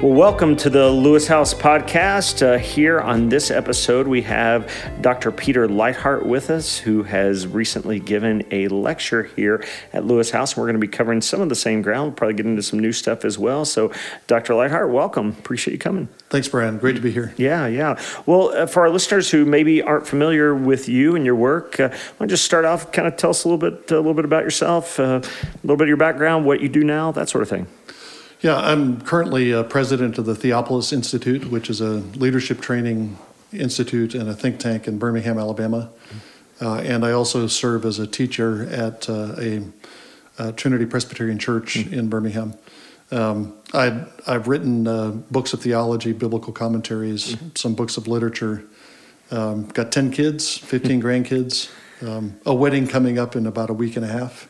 Well, welcome to the Lewis House podcast. Uh, here on this episode, we have Dr. Peter Leithart with us, who has recently given a lecture here at Lewis House. We're going to be covering some of the same ground, we'll probably get into some new stuff as well. So, Dr. Leithart, welcome. Appreciate you coming. Thanks, Brian. Great to be here. Yeah, yeah. Well, uh, for our listeners who maybe aren't familiar with you and your work, uh, why don't you just start off, kind of tell us a little bit, a little bit about yourself, uh, a little bit of your background, what you do now, that sort of thing. Yeah, I'm currently uh, president of the Theopolis Institute, which is a leadership training institute and a think tank in Birmingham, Alabama. Uh, and I also serve as a teacher at uh, a, a, Trinity Presbyterian Church mm-hmm. in Birmingham. Um, i have written uh, books of theology, biblical commentaries, mm-hmm. some books of literature. Um, got 10 kids, 15 grandkids, um, a wedding coming up in about a week and a half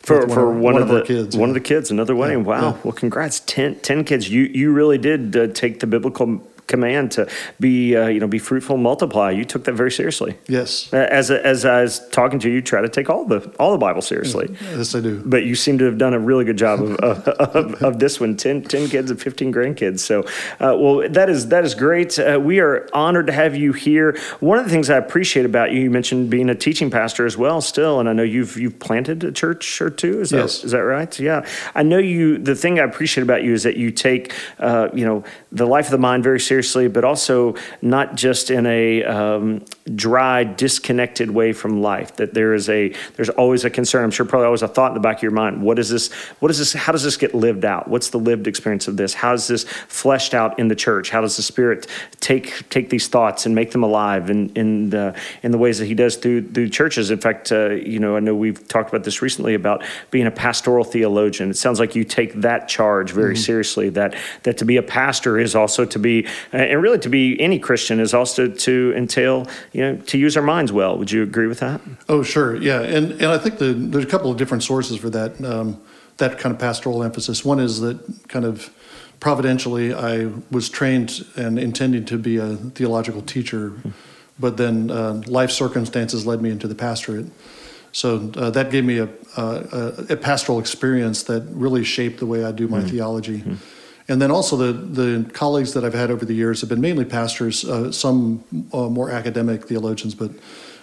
for, for one, one, of, of the kids, one yeah. of the kids, another wedding. Yeah, wow. Yeah. Well, congrats, 10, 10, kids. You you really did uh, take the biblical command to be, uh, you know, be fruitful, multiply. You took that very seriously. Yes. As as I was talking to you, you try to take all the all the Bible seriously. Yes, I do. But you seem to have done a really good job of, of, of, this one. 10, 10 kids and fifteen grandkids. So, uh, well, that is that is great. Uh, we are honored to have you here. One of the things I appreciate about you, you mentioned being a teaching pastor as well, still, and I know you've you've planted a church or two. Is yes. that is that right? Yeah. I know you. The thing I appreciate about you is that you take, uh, you know, the life of the mind very seriously, but also not just in a um, dry, disconnected way from life. That there is a there's always a concern. I'm sure probably always a thought in the back of your mind. What is this? What is this? How does this get lived out? What's the lived experience of this? How is this fleshed out in the church? How does the Spirit take take these thoughts and make them alive in in the in the ways that He does through through churches? In fact, uh, you know, I know we've talked about this recently about being a pastoral theologian. It sounds like you take that charge very mm-hmm. seriously. That that to be a pastor is also to be and really to be any Christian is also to entail you know to use our minds well. Would you agree with that? Oh, sure, yeah, and and I think the, there's a couple of different sources for that um, that kind of pastoral emphasis. One is that kind of providentially, I was trained and intending to be a theological teacher, but then uh, life circumstances led me into the pastorate. So uh, that gave me a, a, a, pastoral experience that really shaped the way I do my mm-hmm. theology. Mm-hmm. And then also the, the colleagues that I've had over the years have been mainly pastors, uh, some uh, more academic theologians, but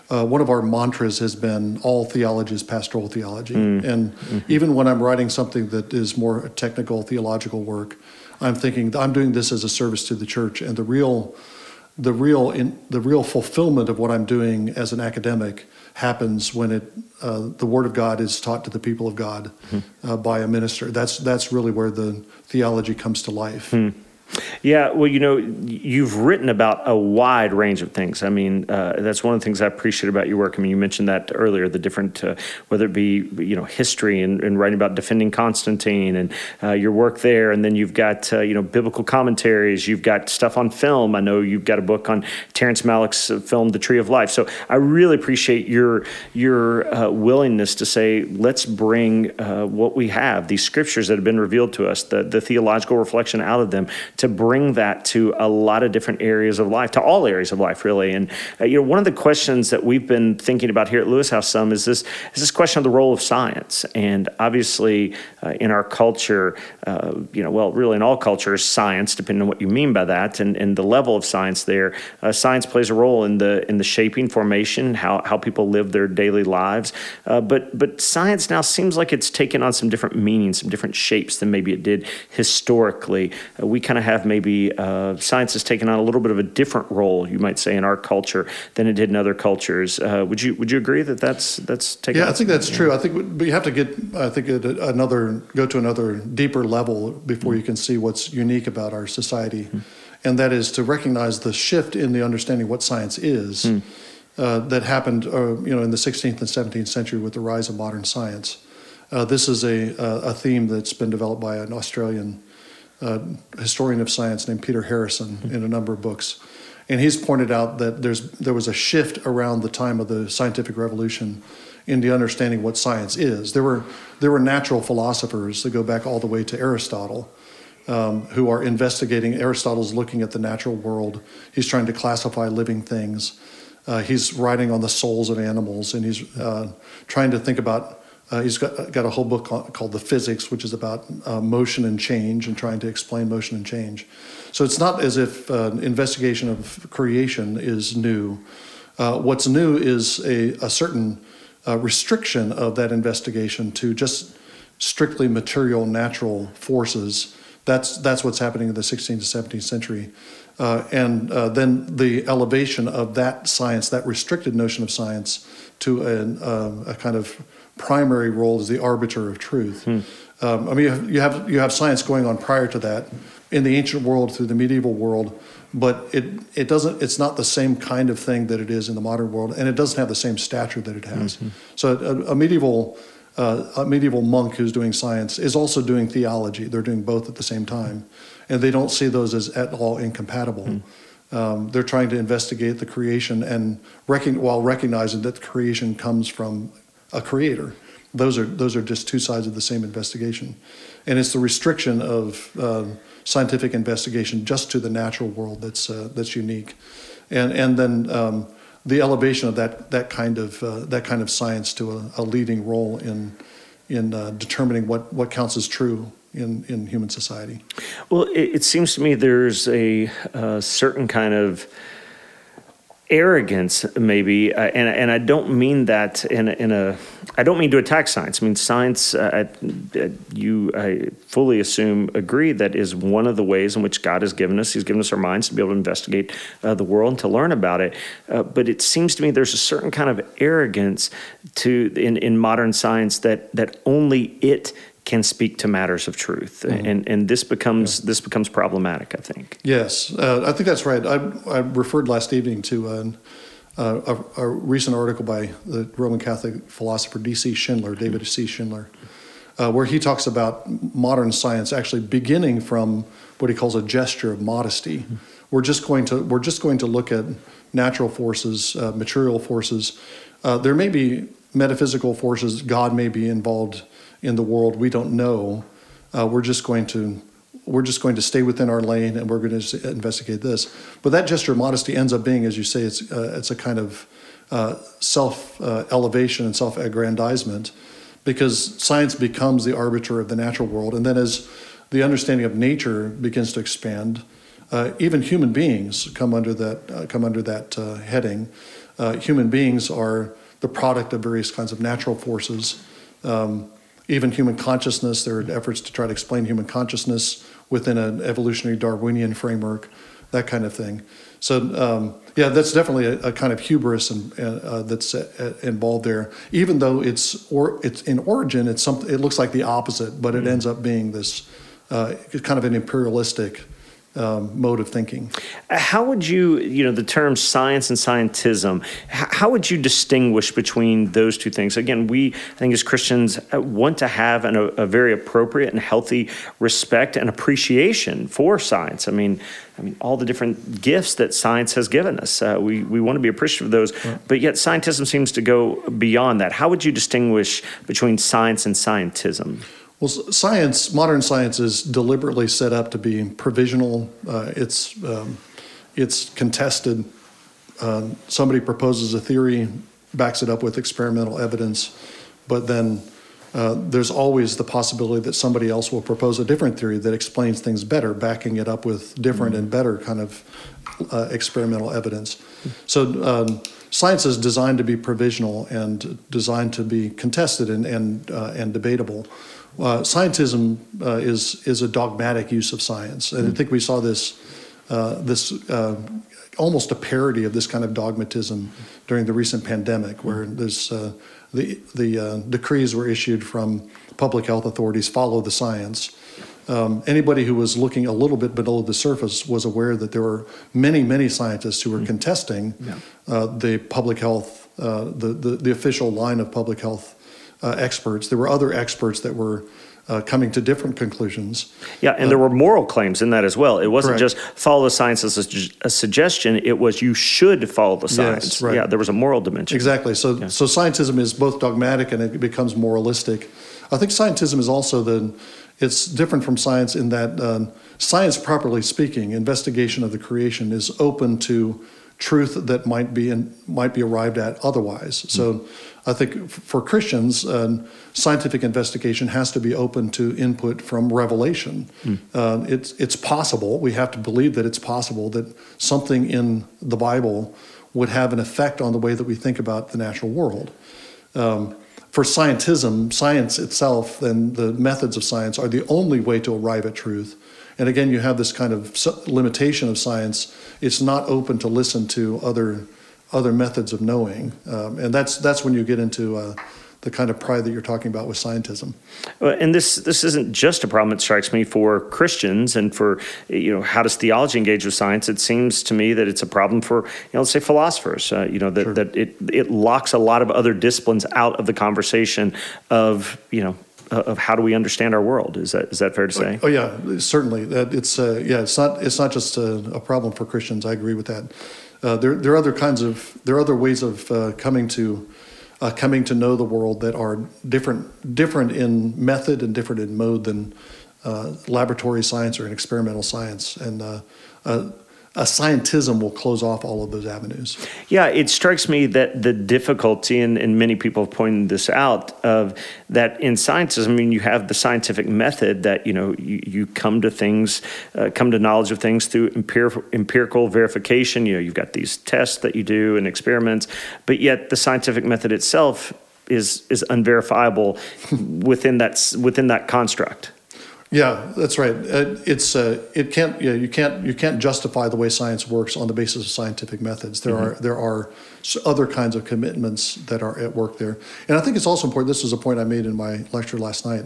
uh, one of our mantras has been all theology is pastoral theology. Mm. And mm-hmm. even when I'm writing something that is more technical theological work, I'm thinking I'm doing this as a service to the church, and the real, the real, in, the real fulfillment of what I'm doing as an academic happens when it uh, the word of God is taught to the people of God mm-hmm. uh, by a minister. That's that's really where the theology comes to life. Mm. Yeah, well, you know, you've written about a wide range of things. I mean, uh, that's one of the things I appreciate about your work. I mean, you mentioned that earlier, the different, uh, whether it be, you know, history and, and writing about defending Constantine and uh, your work there. And then you've got, uh, you know, biblical commentaries. You've got stuff on film. I know you've got a book on Terrence Malick's uh, film, The Tree of Life. So I really appreciate your, your uh, willingness to say, let's bring what we have, these scriptures that have been revealed to us, the, the theological reflection out of them, to bring that to a lot of different areas of life, to all areas of life, really. And uh, you know, one of the questions that we've been thinking about here at Lewis House some is this is this question of the role of science. And obviously, uh, in our culture, uh, you know, well, really in all cultures, science, depending on what you mean by that, and, and the level of science there, uh, science plays a role in the in the shaping formation, how how people live their daily lives. Uh, but but science now seems like it's taken on some different meanings, some different shapes than maybe it did historically. Uh, we kind of have have maybe uh, science has taken on a little bit of a different role, you might say, in our culture than it did in other cultures. Uh, would you would you agree that that's that's taken? Yeah, I think that's true. I think we have to get I think another go to another deeper level before you can see what's unique about our society, mm-hmm. and that is to recognize the shift in the understanding what science is. Mm. Uh, that happened, uh, you know, in the 16th and 17th century with the rise of modern science. Uh, this is a, a theme that's been developed by an Australian a historian of science named Peter Harrison in a number of books. And he's pointed out that there's, there was a shift around the time of the scientific revolution in the understanding what science is. There were, there were natural philosophers that go back all the way to Aristotle. Um, who are investigating. Aristotle's looking at the natural world. He's trying to classify living things. Uh, he's writing on the souls of animals, and he's uh, trying to think about Uh, he's got, got a whole book called The Physics, which is about uh, motion and change and trying to explain motion and change. So it's not as if uh, investigation of creation is new. Uh, what's new is a, a certain uh, restriction of that investigation to just strictly material natural forces. That's, that's what's happening in the 16th to 17th century. Uh, and uh, then the elevation of that science, that restricted notion of science, to a, uh, a kind of primary role as the arbiter of truth. Hmm. Um, I mean, you have, you have, you have science going on prior to that in the ancient world through the medieval world, but it it doesn't. It's not the same kind of thing that it is in the modern world, and it doesn't have the same stature that it has. Mm-hmm. So a, a medieval uh, a medieval monk who's doing science is also doing theology. They're doing both at the same time, and they don't see those as at all incompatible. Mm. Um, they're trying to investigate the creation and while recognizing that the creation comes from a creator. Those are those are just two sides of the same investigation, and it's the restriction of uh, scientific investigation just to the natural world that's uh, that's unique, and and then. Um, the elevation of that that kind of uh, that kind of science to a, a leading role in in uh, determining what what counts as true in in human society. Well, it, it seems to me there's a, a certain kind of arrogance, maybe, uh, and and I don't mean that in a, in a I don't mean to attack science. I mean science. Uh, uh, you I fully assume agree that is one of the ways in which God has given us. He's given us our minds to be able to investigate uh, the world and to learn about it. Uh, but it seems to me there's a certain kind of arrogance to in in modern science that that only it can speak to matters of truth, mm-hmm. and and this becomes yeah. this becomes problematic. I think. Yes, uh, I think that's right. I, I referred last evening to uh, a, a, recent article by the Roman Catholic philosopher D.C. Schindler, David C. Schindler, uh, where he talks about modern science actually beginning from what he calls a gesture of modesty. Mm-hmm. We're just going to we're just going to look at natural forces, uh, material forces. Uh, there may be metaphysical forces. God may be involved in the world we don't know. Uh, we're just going to we're just going to stay within our lane and we're going to investigate this. But that gesture of modesty ends up being, as you say, it's uh, it's a kind of uh, self uh, elevation and self aggrandizement because science becomes the arbiter of the natural world, and then as the understanding of nature begins to expand, uh, even human beings come under that uh, come under that heading. human beings are the product of various kinds of natural forces. Um, even human consciousness. There are efforts to try to explain human consciousness within an evolutionary Darwinian framework, that kind of thing. So, um, yeah, that's definitely a, a kind of hubris and, uh, that's uh, involved there. Even though it's or it's in origin, it's something. It looks like the opposite, but it mm-hmm. ends up being this uh, kind of an imperialistic um, mode of thinking. How would you, you know, the term science and scientism, how would you distinguish between those two things? Again, we, I think as Christians, uh, want to have an, a, a, very appropriate and healthy respect and appreciation for science. I mean, I mean, all the different gifts that science has given us. Uh, we, we want to be appreciative of those, right. but yet scientism seems to go beyond that. How would you distinguish between science and scientism? Well, science, modern science, is deliberately set up to be provisional. Uh, it's um, it's contested. Uh, somebody proposes a theory, backs it up with experimental evidence, but then uh, there's always the possibility that somebody else will propose a different theory that explains things better, backing it up with different mm-hmm. and better kind of uh, experimental evidence. So. Um, science is designed to be provisional and designed to be contested and and, uh, and debatable. Uh, scientism uh, is is a dogmatic use of science, and mm-hmm. I think we saw this uh, this uh, almost a parody of this kind of dogmatism during the recent pandemic, where mm-hmm. there's uh, the the uh, decrees were issued from public health authorities follow the science. Um, anybody who was looking a little bit below the surface was aware that there were many, many scientists who were mm-hmm. contesting yeah. the public health, the, the the official line of public health uh, experts. There were other experts that were uh, coming to different conclusions. Yeah, and uh, there were moral claims in that as well. It wasn't correct. just follow the science as a, a, suggestion. It was you should follow the science. Yes, right. Yeah, there was a moral dimension. Exactly. So, yeah. so scientism is both dogmatic and it becomes moralistic. I think scientism is also the. It's different from science in that uh, science, properly speaking, investigation of the creation is open to truth that might be in, might be arrived at otherwise. So, I think for Christians, uh, scientific investigation has to be open to input from revelation. Mm. Uh, it's it's possible. We have to believe that it's possible that something in the Bible would have an effect on the way that we think about the natural world. Um, for scientism, science itself and the methods of science are the only way to arrive at truth. And again, you have this kind of limitation of science. It's not open to listen to other other methods of knowing, um, and that's that's when you get into uh, the kind of pride that you're talking about with scientism. And this this isn't just a problem. It strikes me for Christians and for you know how does theology engage with science? It seems to me that it's a problem for you know let's say philosophers. Uh, you know that sure. that it it locks a lot of other disciplines out of the conversation of you know of how do we understand our world? Is that is that fair to say? Oh, oh yeah, certainly. That it's uh, yeah, it's not it's not just a, a, problem for Christians. I agree with that. Uh, there there are other kinds of there are other ways of uh, coming to uh, coming to know the world that are different different in method and different in mode than uh, laboratory science or an experimental science. And a scientism will close off all of those avenues. Yeah, it strikes me that the difficulty, and, and many people have pointed this out, of that in scientism, I mean, you have the scientific method that you know you, you come to things, uh, come to knowledge of things through empirical, empirical verification. You know, you've got these tests that you do and experiments, but yet the scientific method itself is is unverifiable within that within that construct. Yeah, that's right. Uh, it's uh, it can't yeah, you can't you can't justify the way science works on the basis of scientific methods. There mm-hmm. are there are other kinds of commitments that are at work there, and I think it's also important. This is a point I made in my lecture last night.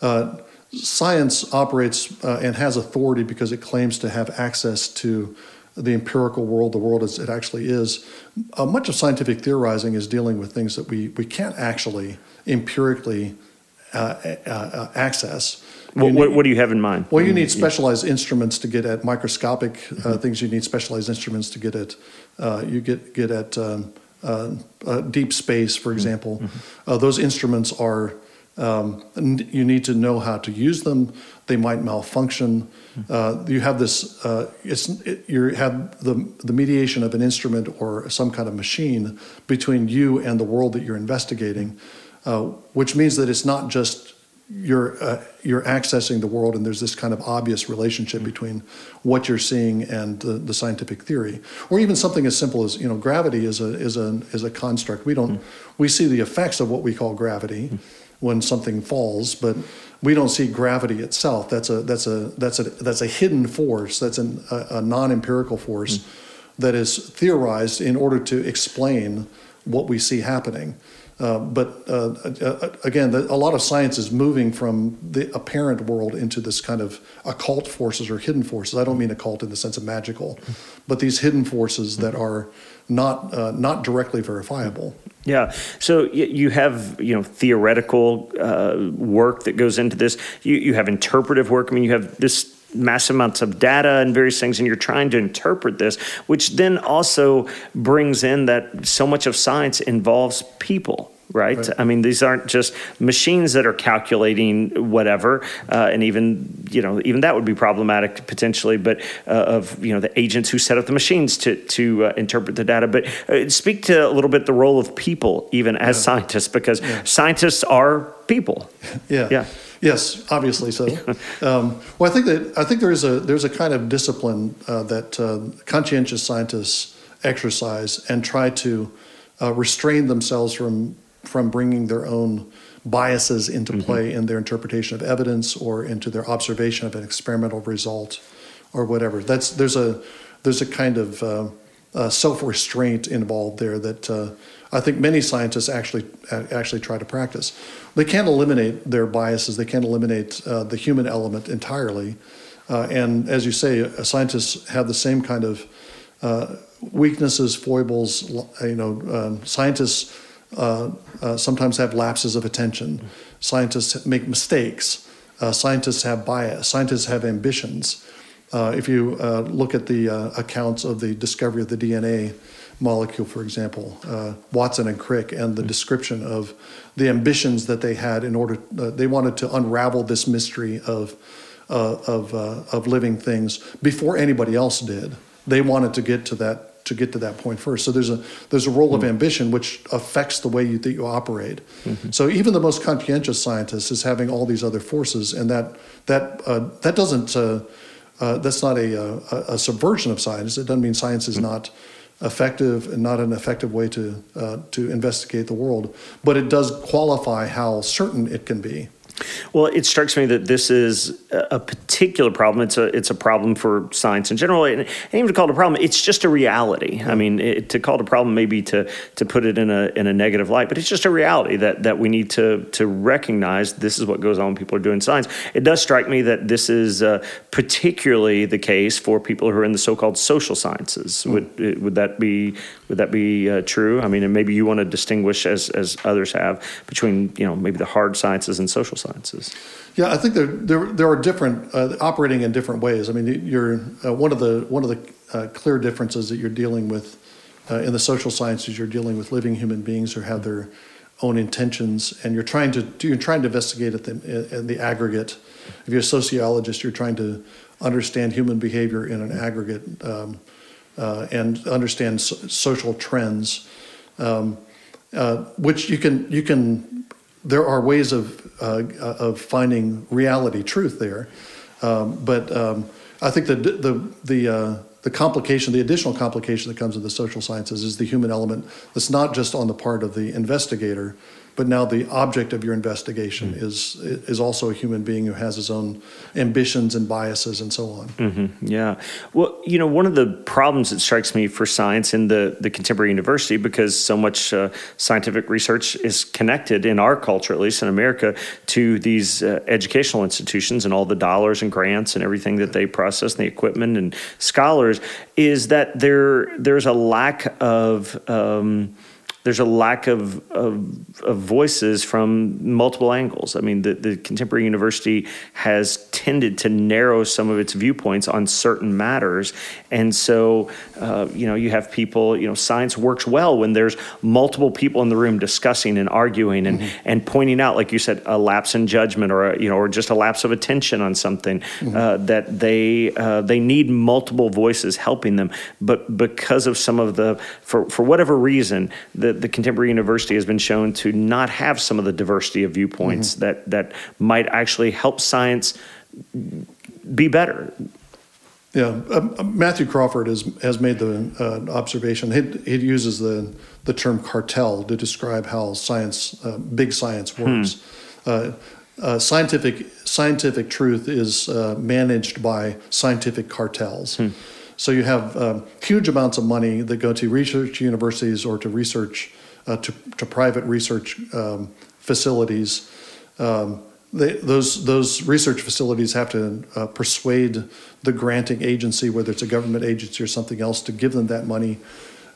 Uh, science operates uh, and has authority because it claims to have access to the empirical world, the world as it actually is. Uh, much of scientific theorizing is dealing with things that we we can't actually empirically access. What, need, what, do you have in mind? Well, you need specialized yeah. instruments to get at microscopic uh, mm-hmm. things. You need specialized instruments to get at uh, you get get at um, uh, uh deep space, for mm-hmm. example. Mm-hmm. those instruments are um, you need to know how to use them. They might malfunction. Mm-hmm. Uh, you have this. it's it, you have the the mediation of an instrument or some kind of machine between you and the world that you're investigating, which means that it's not just you're uh, you're accessing the world and there's this kind of obvious relationship between what you're seeing and the, the, scientific theory or even something as simple as you know gravity is a is a is a construct we don't mm. we see the effects of what we call gravity mm. when something falls but we don't see gravity itself that's a that's a that's a that's a hidden force that's an, a, a non-empirical force mm. that is theorized in order to explain what we see happening uh, but uh, uh, again, the, a lot of science is moving from the apparent world into this kind of occult forces or hidden forces. I don't mean occult in the sense of magical, but these hidden forces that are not uh, not directly verifiable. Yeah. So you have you know theoretical uh, work that goes into this. You you have interpretive work. I mean, you have this massive amounts of data and various things, and you're trying to interpret this, which then also brings in that so much of science involves people. Right? right? I mean, these aren't just machines that are calculating whatever, uh, and even you know even that would be problematic potentially. But uh, of you know the agents who set up the machines to to uh, interpret the data. But uh, speak to a little bit the role of people even as yeah. scientists, because yeah. scientists are people. Yeah. Yeah. Yes, obviously so. um, well, I think that I think there is a there's a kind of discipline uh, that uh, conscientious scientists exercise and try to uh, restrain themselves from from bringing their own biases into mm-hmm. play in their interpretation of evidence or into their observation of an experimental result or whatever. That's there's a there's a kind of uh, uh, self restraint involved there that uh, I think many scientists actually actually try to practice. They can't eliminate their biases. They can't eliminate uh, the human element entirely. Uh, and as you say, uh, scientists have the same kind of uh, weaknesses, foibles. You know, um, scientists uh, uh, sometimes have lapses of attention. Scientists make mistakes. scientists have bias. Scientists have ambitions. if you look at the accounts of the discovery of the DNA molecule, for example, uh, Watson and Crick, and the description of the ambitions that they had in order, uh, they wanted to unravel this mystery of, uh, of, uh, of living things before anybody else did. They wanted to get to that to get to that point first. So there's a there's a role of ambition which affects the way you, that you operate. So even the most conscientious scientist is having all these other forces, and that that uh, that doesn't uh, uh, that's not a, a, a subversion of science. It doesn't mean science is not effective and not an effective way to uh, to investigate the world, but it does qualify how certain it can be. Well, it strikes me that this is a particular problem. It's a it's a problem for science in general, and, even to call it a problem, it's just a reality. I mean, it, to call it a problem maybe to to put it in a in a negative light, but it's just a reality that that we need to to recognize. This is what goes on when people are doing science. It does strike me that this is uh, particularly the case for people who are in the so-called social sciences. Mm. Would would that be would that be uh, true? I mean, and maybe you want to distinguish as as others have between you know maybe the hard sciences and social sciences sciences? Yeah, I think there there, there are different uh, operating in different ways. I mean, you're uh, one of the one of the uh, clear differences that you're dealing with uh, in the social sciences. You're dealing with living human beings who have their own intentions, and you're trying to you're trying to investigate at the in the aggregate. If you're a sociologist, you're trying to understand human behavior in an aggregate um, uh, and understand so- social trends, um, uh, which you can you can there are ways of uh, of finding reality, truth there, um, but um, I think the the the uh, the complication, the additional complication that comes with the social sciences is the human element. That's not just on the part of the investigator, but now the object of your investigation mm-hmm. is is also a human being who has his own ambitions and biases and so on. Mm-hmm. Yeah. Well, you know, one of the problems that strikes me for science in the the contemporary university, because so much uh, scientific research is connected in our culture, at least in America, to these uh, educational institutions and all the dollars and grants and everything that they process and the equipment and scholars, is that there there's a lack of um, there's a lack of, of, of, voices from multiple angles. I mean, the, the contemporary university has tended to narrow some of its viewpoints on certain matters. And so, uh, you know, you have people, you know, science works well when there's multiple people in the room discussing and arguing and, mm-hmm. and pointing out, like you said, a lapse in judgment or, a, you know, or just a lapse of attention on something mm-hmm. uh, that they, uh, they need multiple voices helping them. But because of some of the, for, for whatever reason, the the, contemporary university has been shown to not have some of the diversity of viewpoints mm-hmm. that, that might actually help science be better. Yeah, uh, Matthew Crawford has has made the uh, observation. He, he uses the the term cartel to describe how science, uh, big science, works. Hmm. Uh, uh, scientific scientific truth is uh, managed by scientific cartels. Hmm. So you have um, huge amounts of money that go to research universities or to research uh, to, to private research um, facilities. Um, they, those those research facilities have to uh, persuade the granting agency, whether it's a government agency or something else, to give them that money.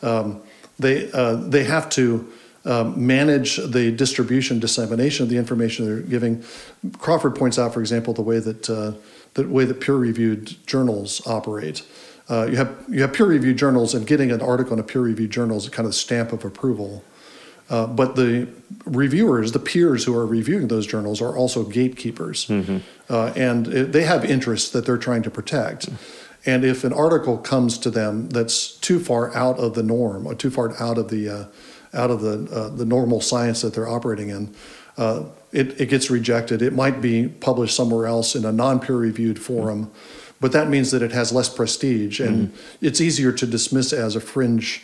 Um, they uh, they have to um, manage the distribution, dissemination of the information they're giving. Crawford points out, for example, the way that uh, the way that peer-reviewed journals operate. Uh, you have you have peer-reviewed journals, and getting an article in a peer-reviewed journal is a kind of stamp of approval. Uh, but the reviewers, the peers who are reviewing those journals, are also gatekeepers, mm-hmm. uh, and it, they have interests that they're trying to protect. And if an article comes to them that's too far out of the norm or too far out of the uh, out of the uh, the normal science that they're operating in, uh, it, it gets rejected. It might be published somewhere else in a non-peer-reviewed forum. Mm-hmm but that means that it has less prestige and mm-hmm. it's easier to dismiss as a fringe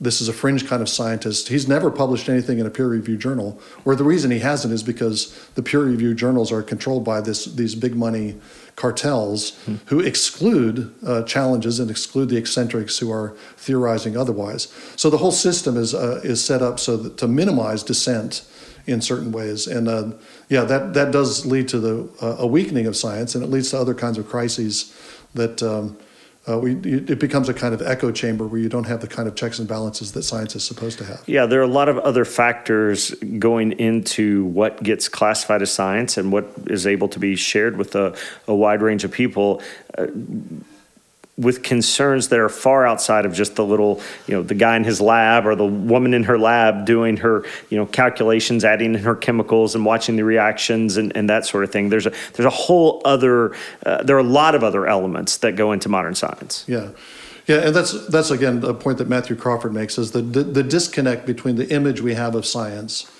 this is a fringe kind of scientist he's never published anything in a peer-reviewed journal or the reason he hasn't is because the peer-reviewed journals are controlled by this these big money cartels mm-hmm. who exclude uh, challenges and exclude the eccentrics who are theorizing otherwise so the whole system is uh, is set up so that to minimize dissent in certain ways. And uh, yeah, that, that does lead to the uh, a weakening of science, and it leads to other kinds of crises that um, uh, we, it becomes a kind of echo chamber where you don't have the kind of checks and balances that science is supposed to have. Yeah, there are a lot of other factors going into what gets classified as science and what is able to be shared with a, a wide range of people. Uh, with concerns that are far outside of just the little, you know, the guy in his lab or the woman in her lab doing her, you know, calculations, adding in her chemicals and watching the reactions and, and that sort of thing. There's a there's a whole other uh, there are a lot of other elements that go into modern science. Yeah. Yeah, and that's that's again a point that Matthew Crawford makes is the the, the disconnect between the image we have of science,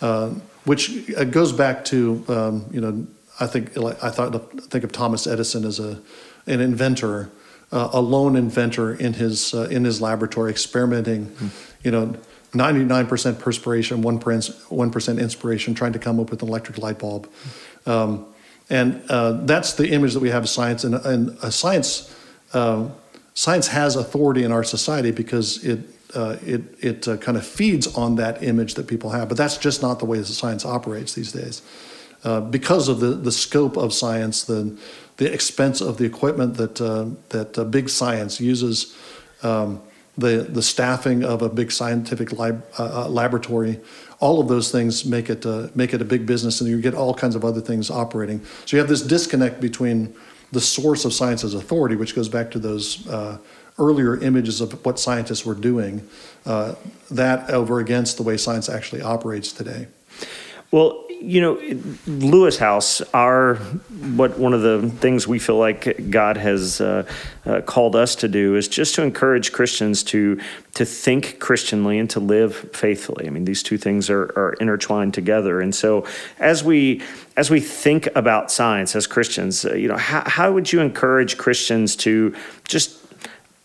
uh, which goes back to um, you know I think I thought think of Thomas Edison as a an inventor, uh, a lone inventor in his uh, in his laboratory experimenting, mm. you know. 99% perspiration, 1%, 1% inspiration, trying to come up with an electric light bulb. Um, and uh, that's the image that we have of science. And, and science uh, science has authority in our society because it uh, it it uh, kind of feeds on that image that people have. But that's just not the way that science operates these days. Uh, because of the, the scope of science, the the expense of the equipment that uh, that uh, big science uses, um, the the staffing of a big scientific lab, uh, laboratory, all of those things make it make it a big business, and you get all kinds of other things operating. So you have this disconnect between the source of science's authority, which goes back to those uh, earlier images of what scientists were doing, uh, that over against the way science actually operates today. Well, you know, Lewis House, our what one of the things we feel like God has uh, uh, called us to do is just to encourage Christians to to think Christianly and to live faithfully. I mean, these two things are, are intertwined together. And so, as we as we think about science as Christians, uh, you know, how, how would you encourage Christians to just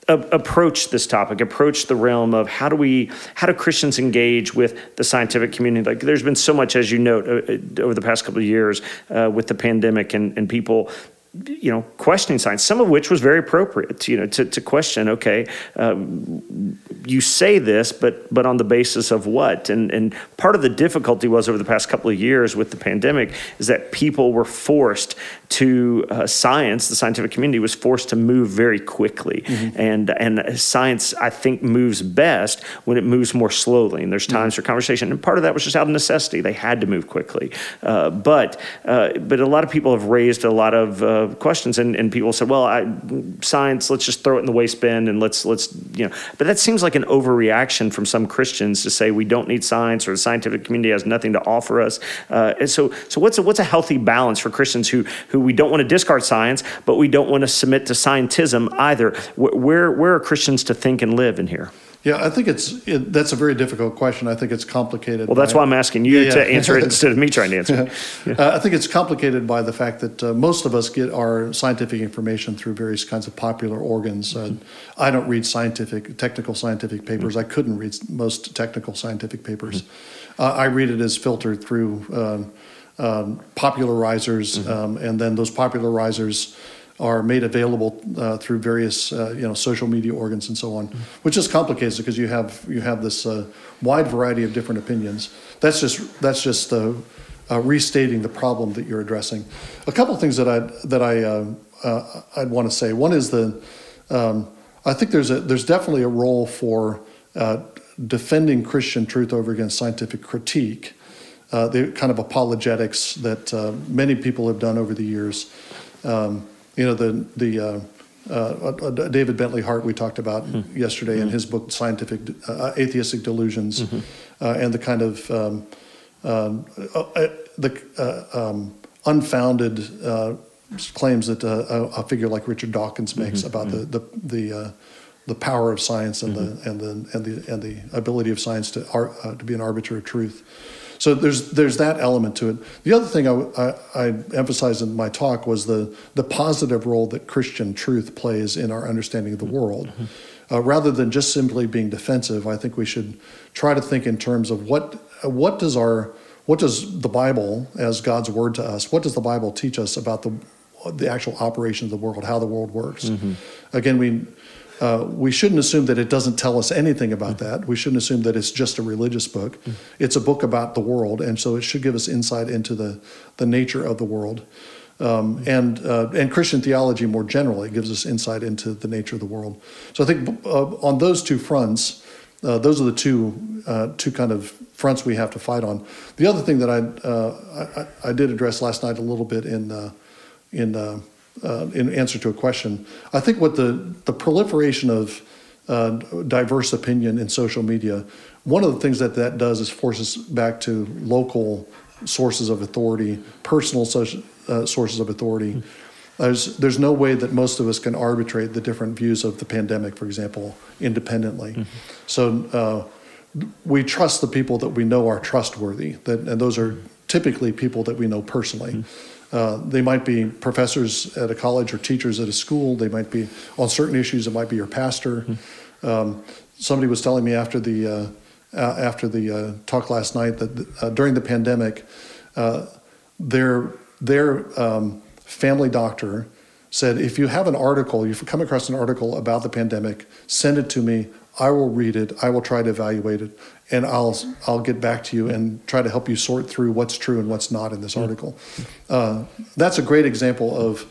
approach this topic approach the realm of how do we how do christians engage with the scientific community? Like there's been so much as you note uh, uh over the past couple of years uh, with the pandemic and, and people you know, questioning science, some of which was very appropriate, you know, to, to question, okay, um, you say this, but but on the basis of what? And and part of the difficulty was over the past couple of years with the pandemic is that people were forced to uh, science, the scientific community was forced to move very quickly, mm-hmm. and and science I think moves best when it moves more slowly, and there's times mm-hmm. for conversation, and part of that was just out of necessity; they had to move quickly, uh, but uh, but a lot of people have raised a lot of questions, and, and people said, well, I, science, let's just throw it in the waste bin and let's, let's, you know, but that seems like an overreaction from some Christians to say we don't need science or the scientific community has nothing to offer us. Uh, and so, so what's a, what's a healthy balance for Christians who, who we don't want to discard science, but we don't want to submit to scientism either? Where, where are Christians to think and live in here? Yeah, I think it's it, that's a very difficult question. I think it's complicated. Well, that's by, why I'm asking you yeah, to answer it instead of me trying to answer it. Yeah. Uh, I think it's complicated by the fact that uh, most of us get our scientific information through various kinds of popular organs. Uh, mm-hmm. I don't read scientific, technical scientific papers. Mm-hmm. I couldn't read most technical scientific papers. Mm-hmm. Uh, I read it as filtered through um, um, popularizers, mm-hmm. um, and then those popularizers are made available uh, through various uh, you know social media organs and so on, mm-hmm. which is complicated because you have you have this uh, wide variety of different opinions. That's just that's just uh, uh, restating the problem that you're addressing. A couple things that I that I uh, I'd want to say. One is the um, I think there's a there's definitely a role for defending Christian truth over against scientific critique. the kind of apologetics that many people have done over the years. Um, you know, the, the uh, uh, uh, David Bentley Hart we talked about mm-hmm. yesterday mm-hmm. in his book Scientific uh, Atheistic Delusions mm-hmm. Uh, and the kind of um, um, uh, the um, unfounded claims that a, a, figure like Richard Dawkins makes mm-hmm. about the mm-hmm. the the, the power of science and the mm-hmm. and the and the and the ability of science to ar- to be an arbiter of truth. So there's there's that element to it. The other thing I, I, I emphasized in my talk was the the positive role that Christian truth plays in our understanding of the world. Mm-hmm. Uh, rather than just simply being defensive, I think we should try to think in terms of what what does our what does the Bible as God's word to us? What does the Bible teach us about the the actual operation of the world, how the world works? Mm-hmm. Again, we uh, we shouldn't assume that it doesn't tell us anything about mm-hmm. that. We shouldn't assume that it's just a religious book. Mm-hmm. It's a book about the world, and so it should give us insight into the, the nature of the world. Um, and uh, and Christian theology more generally gives us insight into the nature of the world. So I think uh, on those two fronts, uh, those are the two uh, two kind of fronts we have to fight on. The other thing that I uh, I, I, did address last night a little bit in uh, in uh, in answer to a question. I think what the, the proliferation of uh, diverse opinion in social media, one of the things that that does is forces back to local sources of authority, personal social, uh, sources of authority. There's, there's no way that most of us can arbitrate the different views of the pandemic, for example, independently. So uh, we trust the people that we know are trustworthy, that, and those are typically people that we know personally. Uh, they might be professors at a college or teachers at a school. They might be on certain issues. It might be your pastor. Um, somebody was telling me after the uh, uh, after the uh, talk last night that uh, during the pandemic, uh, their their um, family doctor said, if you have an article, you've come across an article about the pandemic, send it to me. I will read it. I will try to evaluate it, and I'll I'll get back to you and try to help you sort through what's true and what's not in this article. Uh, that's a great example of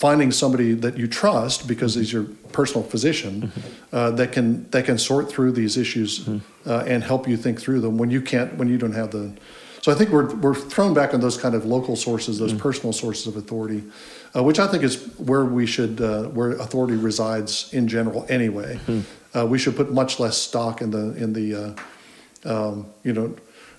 finding somebody that you trust because he's your personal physician uh, that can that can sort through these issues uh, and help you think through them when you can't when you don't have the so I think we're we're thrown back on those kind of local sources those personal sources of authority uh, which I think is where we should uh, where authority resides in general anyway uh, we should put much less stock in the in the uh, um, you know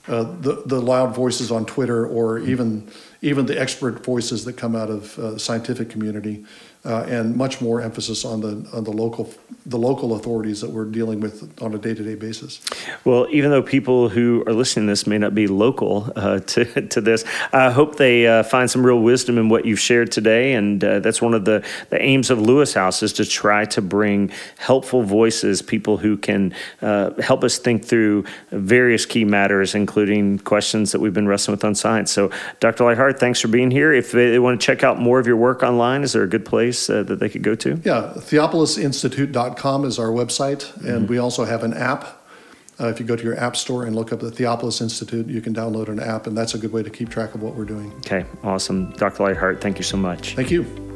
uh, the the loud voices on Twitter or even even the expert voices that come out of uh, the scientific community, uh, and much more emphasis on the on the local the local authorities that we're dealing with on a day to day basis. Well, even though people who are listening to this may not be local uh, to, to this, I hope they uh, find some real wisdom in what you've shared today. And uh, that's one of the, the aims of Lewis House is to try to bring helpful voices, people who can uh, help us think through various key matters, including questions that we've been wrestling with on science. So, Dr. Leithart, thanks for being here. If they, they want to check out more of your work online, is there a good place uh, that they could go to? Yeah, TheopolisInstitute.com is our website, and we also have an app. Uh, if you go to your app store and look up the Theopolis Institute, you can download an app, and that's a good way to keep track of what we're doing. Okay, awesome. Dr. Leithart, thank you so much. Thank you.